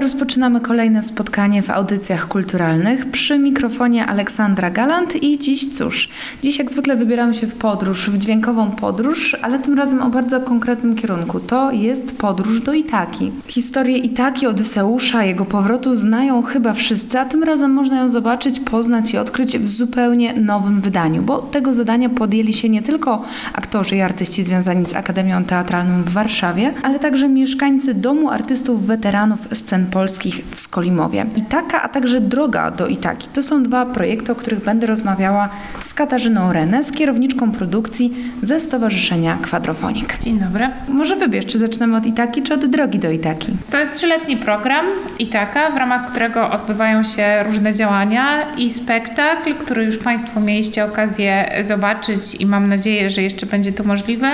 Rozpoczynamy kolejne spotkanie w audycjach kulturalnych. Przy mikrofonie Aleksandra Galant i dziś cóż, dziś jak zwykle wybieramy się w podróż, w dźwiękową podróż, ale tym razem o bardzo konkretnym kierunku. To jest podróż do Itaki. Historię Itaki, Odyseusza, jego powrotu znają chyba wszyscy, a tym razem można ją zobaczyć, poznać i odkryć w zupełnie nowym wydaniu, bo tego zadania podjęli się nie tylko aktorzy i artyści związani z Akademią Teatralną w Warszawie, ale także mieszkańcy Domu Artystów Weteranów Scen polskich w Skolimowie. Itaka, a także droga do Itaki. To są dwa projekty, o których będę rozmawiała z Katarzyną Renes, kierowniczką produkcji ze Stowarzyszenia Kwadrofonik. Dzień dobry. Może wybierz, czy zaczynamy od Itaki, czy od drogi do Itaki? To jest trzyletni program Itaka, w ramach którego odbywają się różne działania i spektakl, który już Państwo mieliście okazję zobaczyć i mam nadzieję, że jeszcze będzie to możliwe.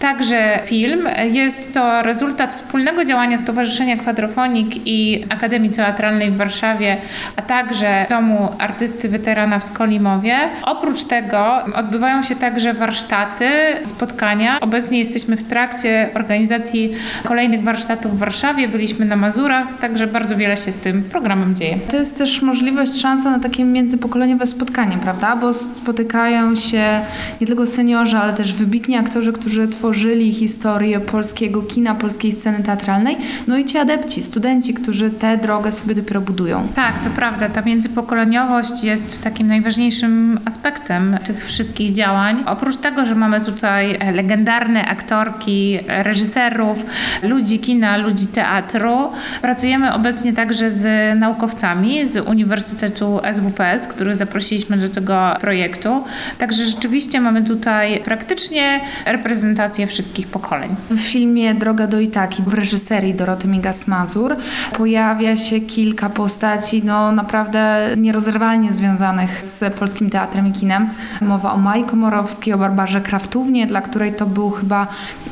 Także film. Jest to rezultat wspólnego działania Stowarzyszenia Kwadrofonik i Akademii Teatralnej w Warszawie, a także Domu Artysty Weterana w Skolimowie. Oprócz tego odbywają się także warsztaty, spotkania. Obecnie jesteśmy w trakcie organizacji kolejnych warsztatów w Warszawie, byliśmy na Mazurach, także bardzo wiele się z tym programem dzieje. To jest też możliwość, szansa na takie międzypokoleniowe spotkanie, prawda? Bo spotykają się nie tylko seniorzy, ale też wybitni aktorzy, którzy tworzyli historię polskiego kina, polskiej sceny teatralnej, no i ci adepci, studenci, którzy tę drogę sobie dopiero budują. Tak, to prawda. Ta międzypokoleniowość jest takim najważniejszym aspektem tych wszystkich działań. Oprócz tego, że mamy tutaj legendarne aktorki, reżyserów, ludzi kina, ludzi teatru, pracujemy obecnie także z naukowcami z Uniwersytetu SWPS, których zaprosiliśmy do tego projektu. Także rzeczywiście mamy tutaj praktycznie reprezentację wszystkich pokoleń. W filmie Droga do Itaki w reżyserii Doroty Migas-Mazur pojawia się kilka postaci no naprawdę nierozerwalnie związanych z polskim teatrem i kinem. Mowa o Mai Komorowskiej, o Barbarze Kraftównie, dla której to był chyba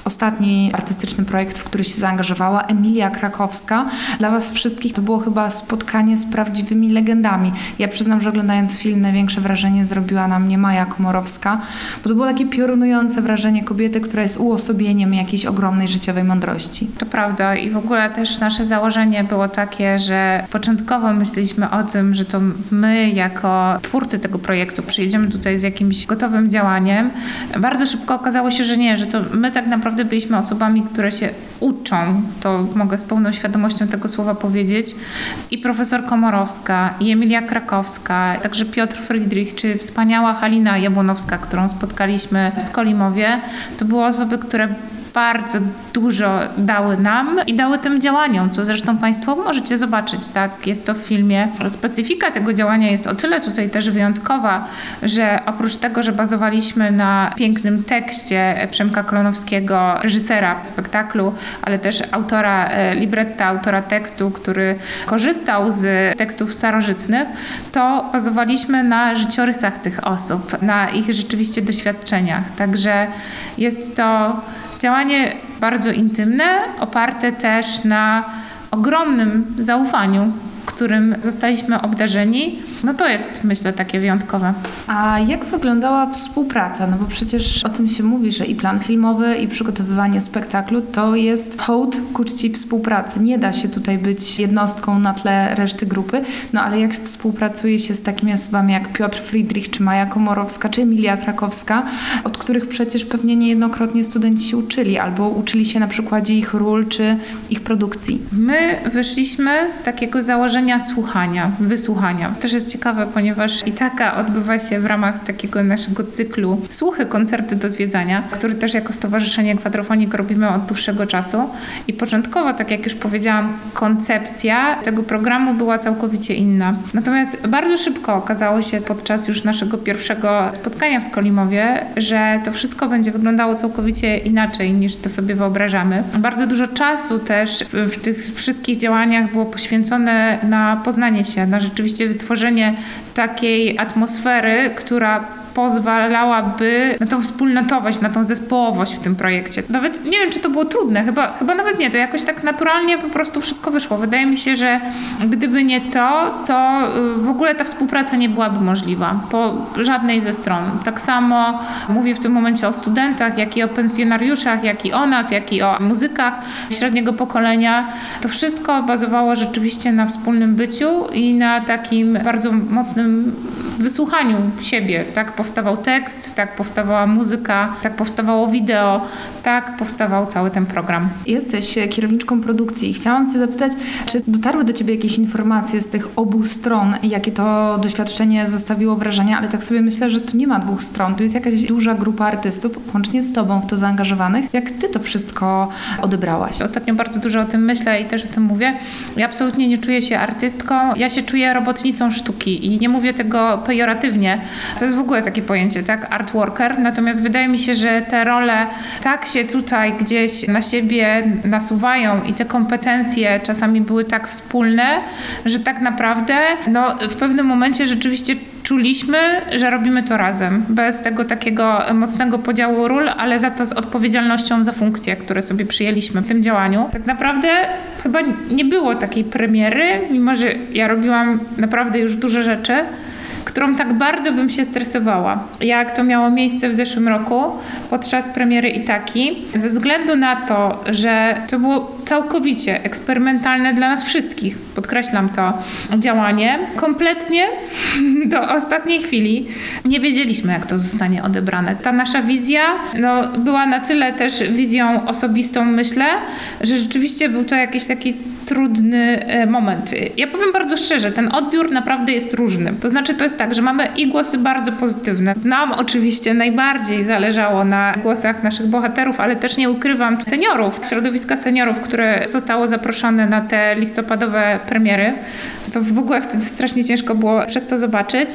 ostatni artystyczny projekt, w który się zaangażowała. Emilia Krakowska. Dla Was wszystkich to było chyba spotkanie z prawdziwymi legendami. Ja przyznam, że oglądając film największe wrażenie zrobiła na mnie Maja Komorowska, bo to było takie piorunujące wrażenie kobiety, która jest uosobieniem jakiejś ogromnej życiowej mądrości. To prawda i w ogóle też nasze założenie było takie, że początkowo myśleliśmy o tym, że to my jako twórcy tego projektu przyjedziemy tutaj z jakimś gotowym działaniem. Bardzo szybko okazało się, że nie, że to my tak naprawdę byliśmy osobami, które się uczą, to mogę z pełną świadomością tego słowa powiedzieć, i profesor Komorowska, i Emilia Krakowska, także Piotr Friedrich, czy wspaniała Halina Jabłonowska, którą spotkaliśmy w Skolimowie, to były osoby, które bardzo dużo dały nam i dały tym działaniom, co zresztą Państwo możecie zobaczyć, tak? Jest to w filmie. Specyfika tego działania jest o tyle tutaj też wyjątkowa, że oprócz tego, że bazowaliśmy na pięknym tekście Przemka Klonowskiego, reżysera spektaklu, ale też autora e, libretta, autora tekstu, który korzystał z tekstów starożytnych, to bazowaliśmy na życiorysach tych osób, na ich rzeczywiście doświadczeniach. Także jest to Działanie bardzo intymne, oparte też na ogromnym zaufaniu, którym zostaliśmy obdarzeni no to jest, myślę, takie wyjątkowe. A jak wyglądała współpraca? No bo przecież o tym się mówi, że i plan filmowy, i przygotowywanie spektaklu to jest hołd ku czci współpracy. Nie da się tutaj być jednostką na tle reszty grupy, no ale jak współpracuje się z takimi osobami jak Piotr Friedrich, czy Maja Komorowska, czy Emilia Krakowska, od których przecież pewnie niejednokrotnie studenci się uczyli, albo uczyli się na przykładzie ich ról, czy ich produkcji. My wyszliśmy z takiego założenia słuchania, wysłuchania. Też jest ciekawe, ponieważ i taka odbywa się w ramach takiego naszego cyklu Słuchy, koncerty do zwiedzania, który też jako Stowarzyszenie Kwadrofonik robimy od dłuższego czasu. I początkowo, tak jak już powiedziałam, koncepcja tego programu była całkowicie inna. Natomiast bardzo szybko okazało się podczas już naszego pierwszego spotkania w Skolimowie, że to wszystko będzie wyglądało całkowicie inaczej niż to sobie wyobrażamy. Bardzo dużo czasu też w tych wszystkich działaniach było poświęcone na poznanie się, na rzeczywiście wytworzenie takiej atmosfery, która pozwalałaby na tą wspólnotowość, na tą zespołowość w tym projekcie. Nawet nie wiem, czy to było trudne, chyba, chyba nawet nie, to jakoś tak naturalnie po prostu wszystko wyszło. Wydaje mi się, że gdyby nie to, to y, w ogóle ta współpraca nie byłaby możliwa po żadnej ze stron. Tak samo mówię w tym momencie o studentach, jak i o pensjonariuszach, jak i o nas, jak i o muzykach średniego pokolenia. To wszystko bazowało rzeczywiście na wspólnym byciu i na takim bardzo mocnym wysłuchaniu siebie. Tak powstawał tekst, tak powstawała muzyka, tak powstawało wideo, tak powstawał cały ten program. Jesteś kierowniczką produkcji. Chciałam Cię zapytać, czy dotarły do Ciebie jakieś informacje z tych obu stron, jakie to doświadczenie zostawiło wrażenie, ale tak sobie myślę, że tu nie ma dwóch stron. Tu jest jakaś duża grupa artystów, łącznie z Tobą w to zaangażowanych. Jak Ty to wszystko odebrałaś? Ostatnio bardzo dużo o tym myślę i też o tym mówię. Ja absolutnie nie czuję się artystką, ja się czuję robotnicą sztuki i nie mówię tego pejoratywnie. To jest w ogóle takie pojęcie, tak? Art worker. Natomiast wydaje mi się, że te role tak się tutaj gdzieś na siebie nasuwają i te kompetencje czasami były tak wspólne, że tak naprawdę no, w pewnym momencie rzeczywiście czuliśmy, że robimy to razem, bez tego takiego mocnego podziału ról, ale za to z odpowiedzialnością za funkcje, które sobie przyjęliśmy w tym działaniu. Tak naprawdę chyba nie było takiej premiery, mimo że ja robiłam naprawdę już duże rzeczy, którą tak bardzo bym się stresowała, jak to miało miejsce w zeszłym roku podczas premiery Itaki, ze względu na to, że to było całkowicie eksperymentalne dla nas wszystkich, podkreślam to działanie, kompletnie do ostatniej chwili nie wiedzieliśmy, jak to zostanie odebrane. Ta nasza wizja no, była na tyle też wizją osobistą, myślę, że rzeczywiście był to jakiś taki trudny e, moment. Ja powiem bardzo szczerze, ten odbiór naprawdę jest różny. To znaczy, to jest tak, że mamy i głosy bardzo pozytywne. Nam oczywiście najbardziej zależało na głosach naszych bohaterów, ale też nie ukrywam seniorów, środowiska seniorów, które zostało zaproszone na te listopadowe premiery. To w ogóle wtedy strasznie ciężko było przez to zobaczyć.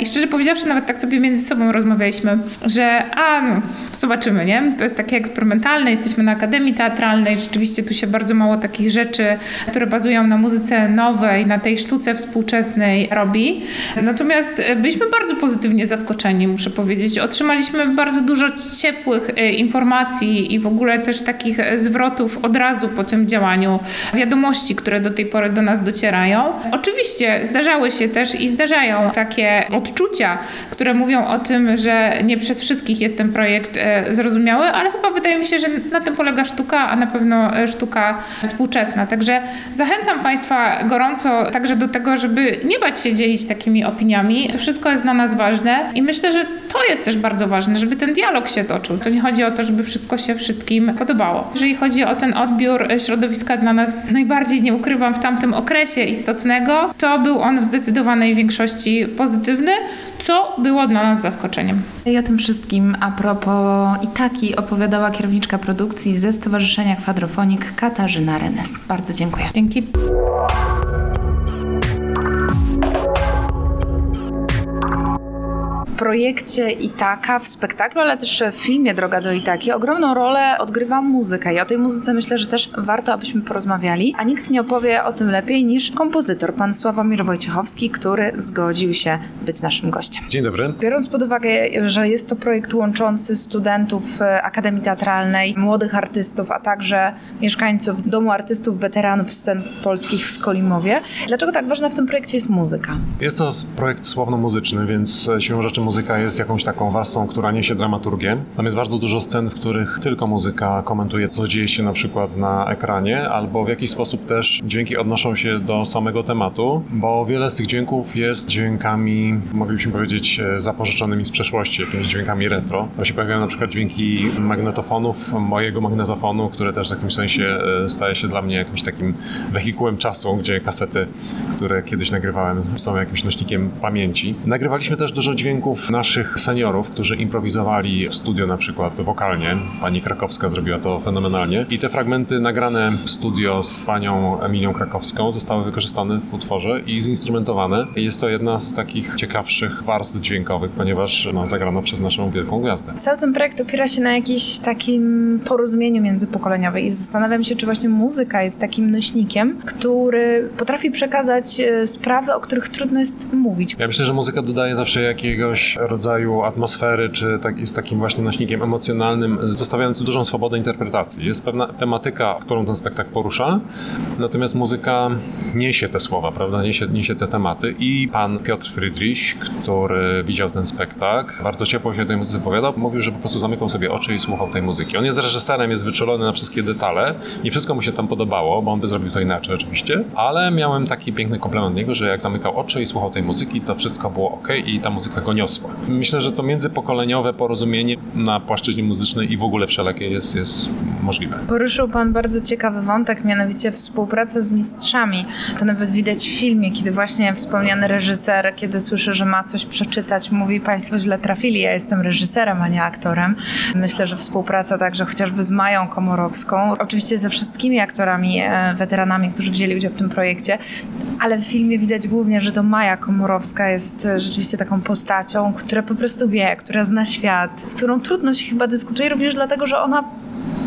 I szczerze powiedziawszy, nawet tak sobie między sobą rozmawialiśmy, że a, no, zobaczymy, nie? To jest takie eksperymentalne, jesteśmy na Akademii Teatralnej, rzeczywiście tu się bardzo mało takich rzeczy, które bazują na muzyce nowej, na tej sztuce współczesnej robi. Natomiast e, byliśmy bardzo pozytywnie zaskoczeni, muszę powiedzieć. Otrzymaliśmy bardzo dużo ciepłych e, informacji i w ogóle też takich e, zwrotów od razu po tym działaniu, wiadomości, które do tej pory do nas docierają. Oczywiście zdarzały się też i zdarzają takie odczucia, które mówią o tym, że nie przez wszystkich jest ten projekt zrozumiały, ale chyba wydaje mi się, że na tym polega sztuka, a na pewno sztuka współczesna. Także zachęcam Państwa gorąco także do tego, żeby nie bać się dzielić takimi opiniami. To wszystko jest dla nas ważne i myślę, że to jest też bardzo ważne, żeby ten dialog się toczył. To nie chodzi o to, żeby wszystko się wszystkim podobało. Jeżeli chodzi o ten odbiór środowiska dla nas najbardziej, nie ukrywam, w tamtym okresie istotnego, to był on w zdecydowanej większości pozytywny, co było dla nas zaskoczeniem. I o tym wszystkim a propos Itaki opowiadała kierowniczka produkcji ze Stowarzyszenia Kwadrofonik Katarzyna Renes. Bardzo dziękuję. Dzięki. Projekcie Itaka, w spektaklu, ale też w filmie Droga do Itaki ogromną rolę odgrywa muzyka i o tej muzyce myślę, że też warto, abyśmy porozmawiali, a nikt nie opowie o tym lepiej niż kompozytor, pan Sławomir Wojciechowski, który zgodził się być naszym gościem. Dzień dobry. Biorąc pod uwagę, że jest to projekt łączący studentów e, Akademii Teatralnej, młodych artystów, a także mieszkańców Domu Artystów Weteranów Scen Polskich w Skolimowie, dlaczego tak ważna w tym projekcie jest muzyka? Jest to projekt słowno-muzyczny, więc e, siłą rzeczy muzyka jest jakąś taką warstwą, która niesie dramaturgię. Tam jest bardzo dużo scen, w których tylko muzyka komentuje, co dzieje się na przykład na ekranie, albo w jakiś sposób też dźwięki odnoszą się do samego tematu, bo wiele z tych dźwięków jest dźwiękami, moglibyśmy powiedzieć, e, zapożyczonymi z przeszłości, jakimiś dźwiękami retro. Tam się pojawiają na przykład dźwięki magnetofonów, mojego magnetofonu, które też w jakimś sensie e, staje się dla mnie jakimś takim wehikułem czasu, gdzie kasety, które kiedyś nagrywałem, są jakimś nośnikiem pamięci. Nagrywaliśmy też dużo dźwięków naszych seniorów, którzy improwizowali w studio na przykład wokalnie. Pani Krakowska zrobiła to fenomenalnie. I te fragmenty nagrane w studio z panią Emilią Krakowską zostały wykorzystane w utworze i zinstrumentowane. Jest to jedna z takich ciekawszych warstw dźwiękowych, ponieważ no, zagrano przez naszą wielką gwiazdę. Cały ten projekt opiera się na jakimś takim porozumieniu międzypokoleniowym i zastanawiam się, czy właśnie muzyka jest takim nośnikiem, który potrafi przekazać e, sprawy, o których trudno jest mówić. Ja myślę, że muzyka dodaje zawsze jakiegoś rodzaju atmosfery, czy tak, jest takim właśnie nośnikiem emocjonalnym, zostawiając dużą swobodę interpretacji. Jest pewna tematyka, którą ten spektakl porusza, natomiast muzyka niesie te słowa, prawda, niesie, niesie te tematy i pan Piotr Friedrich, który widział ten spektakl, bardzo ciepło się tej muzyce powiadał, mówił, że po prostu zamykał sobie oczy i słuchał tej muzyki. On jest reżyserem, jest wyczulony na wszystkie detale, nie wszystko mu się tam podobało, bo on by zrobił to inaczej oczywiście, ale miałem taki piękny komplement niego, że jak zamykał oczy i słuchał tej muzyki, to wszystko było ok i ta muzyka go niosła. Myślę, że to międzypokoleniowe porozumienie na płaszczyźnie muzycznej i w ogóle wszelakie jest, jest możliwe. Poruszył Pan bardzo ciekawy wątek, mianowicie współpracę z mistrzami. To nawet widać w filmie, kiedy właśnie wspomniany reżyser, kiedy słyszy, że ma coś przeczytać, mówi Państwo źle trafili, ja jestem reżyserem, a nie aktorem. Myślę, że współpraca także chociażby z Mają Komorowską, oczywiście ze wszystkimi aktorami, e, weteranami, którzy wzięli udział w tym projekcie, ale w filmie widać głównie, że to Maja Komorowska jest e, rzeczywiście taką postacią, która po prostu wie, która zna świat, z którą trudno się chyba dyskutuje, również dlatego, że ona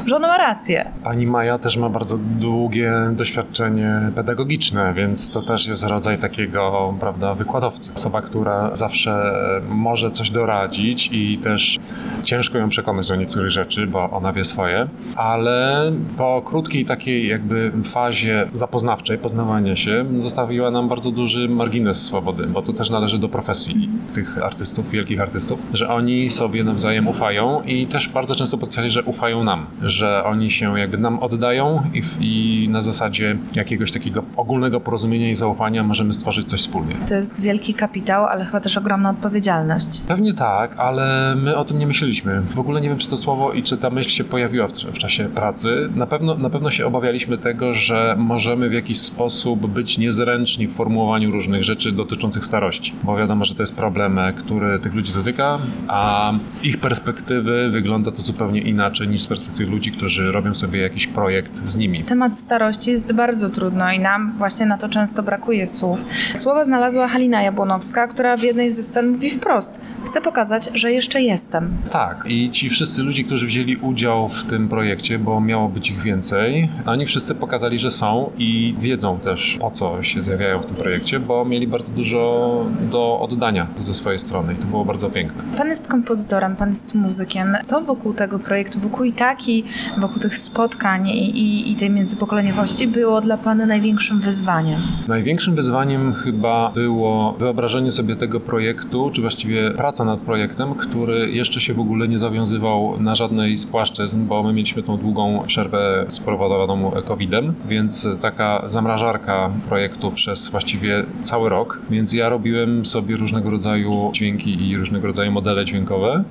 że ona ma rację. Pani Maja też ma bardzo długie doświadczenie pedagogiczne, więc to też jest rodzaj takiego, prawda, wykładowcy. Osoba, która zawsze może coś doradzić i też ciężko ją przekonać do niektórych rzeczy, bo ona wie swoje, ale po krótkiej takiej jakby fazie zapoznawczej, poznawania się, zostawiła nam bardzo duży margines swobody, bo to też należy do profesji tych artystów, wielkich artystów, że oni sobie nawzajem ufają i też bardzo często podkreślali, że ufają nam, że oni się jakby nam oddają i, i na zasadzie jakiegoś takiego ogólnego porozumienia i zaufania możemy stworzyć coś wspólnie. To jest wielki kapitał, ale chyba też ogromna odpowiedzialność. Pewnie tak, ale my o tym nie myśleliśmy. W ogóle nie wiem, czy to słowo i czy ta myśl się pojawiła w, w czasie pracy. Na pewno, na pewno się obawialiśmy tego, że możemy w jakiś sposób być niezręczni w formułowaniu różnych rzeczy dotyczących starości, bo wiadomo, że to jest problem, który tych ludzi dotyka, a z ich perspektywy wygląda to zupełnie inaczej niż z perspektywy ludzi, którzy robią sobie jakiś projekt z nimi. Temat starości jest bardzo trudno i nam właśnie na to często brakuje słów. Słowa znalazła Halina Jabłonowska, która w jednej ze scen mówi wprost: Chcę pokazać, że jeszcze jestem. Tak, i ci wszyscy ludzie, którzy wzięli udział w tym projekcie, bo miało być ich więcej, oni wszyscy pokazali, że są i wiedzą też po co się zjawiają w tym projekcie, bo mieli bardzo dużo do oddania ze swojej strony i to było bardzo piękne. Pan jest kompozytorem, pan jest muzykiem. Co wokół tego projektu, wokół i taki, wokół tych spotkań i, i, i tej międzypokoleniowości było dla pana największym wyzwaniem? Największym wyzwaniem chyba było wyobrażenie sobie tego projektu, czy właściwie praca nad projektem, który jeszcze się w ogóle nie zawiązywał na żadnej z płaszczyzn, bo my mieliśmy tą długą przerwę spowodowaną COVID-em, więc taka zamrażarka projektu przez właściwie cały rok. Więc ja robiłem sobie różnego rodzaju dźwięki i różnego rodzaju modele dźwiękowe,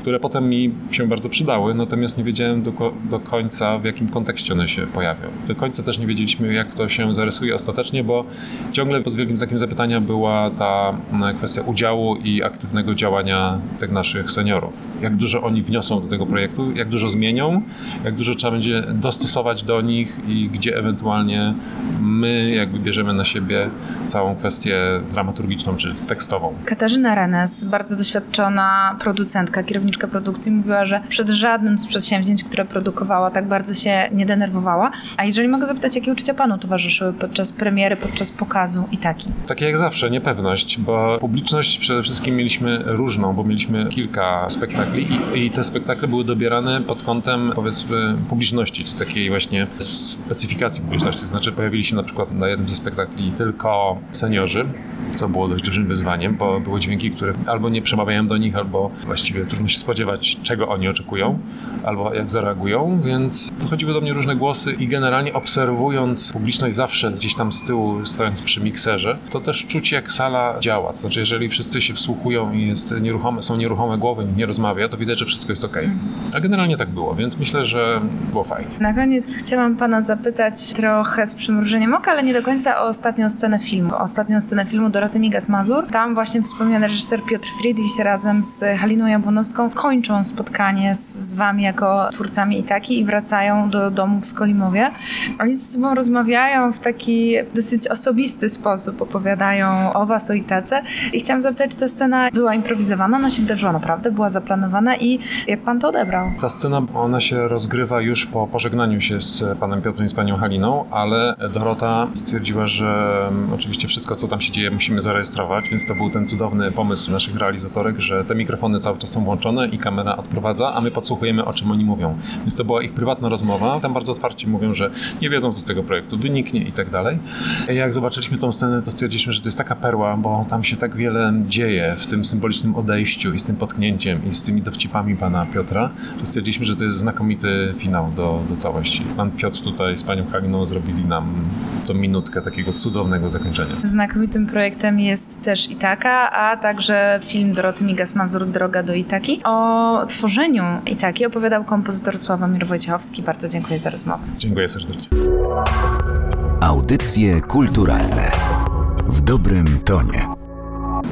które potem mi się bardzo przydały, natomiast nie wiedziałem do, ko- do końca w jakim kontekście one się pojawią. Do końca też nie wiedzieliśmy, jak to się zarysuje ostatecznie, bo ciągle pod wielkim znakiem zapytania była ta mm, kwestia udziału i aktywnego działania tych naszych seniorów. Jak dużo oni wniosą do tego projektu, jak dużo zmienią, jak dużo trzeba będzie dostosować do nich i gdzie ewentualnie my jakby bierzemy na siebie całą kwestię dramaturgiczną czy tekstową. Katarzyna Renes, bardzo doświadczona producentka, kierowniczka produkcji, mówiła, że przed żadnym z przedsięwzięć, które produkowała, tak bardzo się nie denerwowała. A jeżeli mogę zapytać, jakie uczucia panu towarzyszyły podczas premiery, podczas pokazu i taki? Takie jak zawsze, niepewność, bo publiczność przede wszystkim mieliśmy różną, bo mieliśmy kilka spektakli i, i te spektakle były dobierane pod kątem powiedzmy publiczności, czy takiej właśnie specyfikacji publiczności. To znaczy pojawili się na przykład na jednym ze spektakli tylko seniorzy, co było dość dużym wyzwaniem, bo były dźwięki, które albo nie przemawiają do nich, albo właściwie trudno się spodziewać, czego oni oczekują, albo jak zareagują, więc dochodziły do mnie różne głosy i generalnie obserwując publiczność zawsze gdzieś tam z tyłu, stojąc przy mikserze, to też czuć jak sala działa. To znaczy, jeżeli wszyscy się wsłuchują i jest nieruchome, są nieruchome głowy, nikt nie rozmawia, to widać, że wszystko jest ok. A generalnie tak było, więc myślę, że było fajnie. Na koniec chciałam pana zapytać trochę z przymrużeniem oka, ale nie do końca o ostatnią scenę filmu. O ostatnią scenę filmu Doroty Migas-Mazur. Tam właśnie wspomniany reżyser Piotr Friedrich razem z Haliną Jabłonowską kończą spotkanie z wami jako twórcami mieszkańcami Itaki i wracają do domów w Skolimowie. Oni ze sobą rozmawiają w taki dosyć osobisty sposób, opowiadają o was, o Itace. I chciałam zapytać, czy ta scena była improwizowana, ona się wydarzyła naprawdę, była zaplanowana i jak pan to odebrał? Ta scena, ona się rozgrywa już po pożegnaniu się z panem Piotrem i z panią Haliną, ale Dorota stwierdziła, że mm, oczywiście wszystko, co tam się dzieje, musimy zarejestrować, więc to był ten cudowny pomysł naszych realizatorek, że te mikrofony cały czas są włączone i kamera odprowadza, a my podsłuchujemy, o czym oni mówią. Więc to była ich prywatna rozmowa. Tam bardzo otwarcie mówią, że nie wiedzą, co z tego projektu wyniknie i tak dalej. Jak zobaczyliśmy tą scenę, to stwierdziliśmy, że to jest taka perła, bo tam się tak wiele dzieje w tym symbolicznym odejściu i z tym potknięciem i z tymi dowcipami pana Piotra, że stwierdziliśmy, że to jest znakomity finał do, do całości. Pan Piotr tutaj z panią Haliną zrobili nam tą minutkę takiego cudownego zakończenia. Znakomitym projektem jest też Itaka, a także film Doroty Migas-Mazur Droga do Itaki. O tworzeniu Itaki opowiadał kompozytor Sławomir Wojciechowski. Bardzo dziękuję za rozmowę. Dziękuję serdecznie. Audycje kulturalne w dobrym tonie.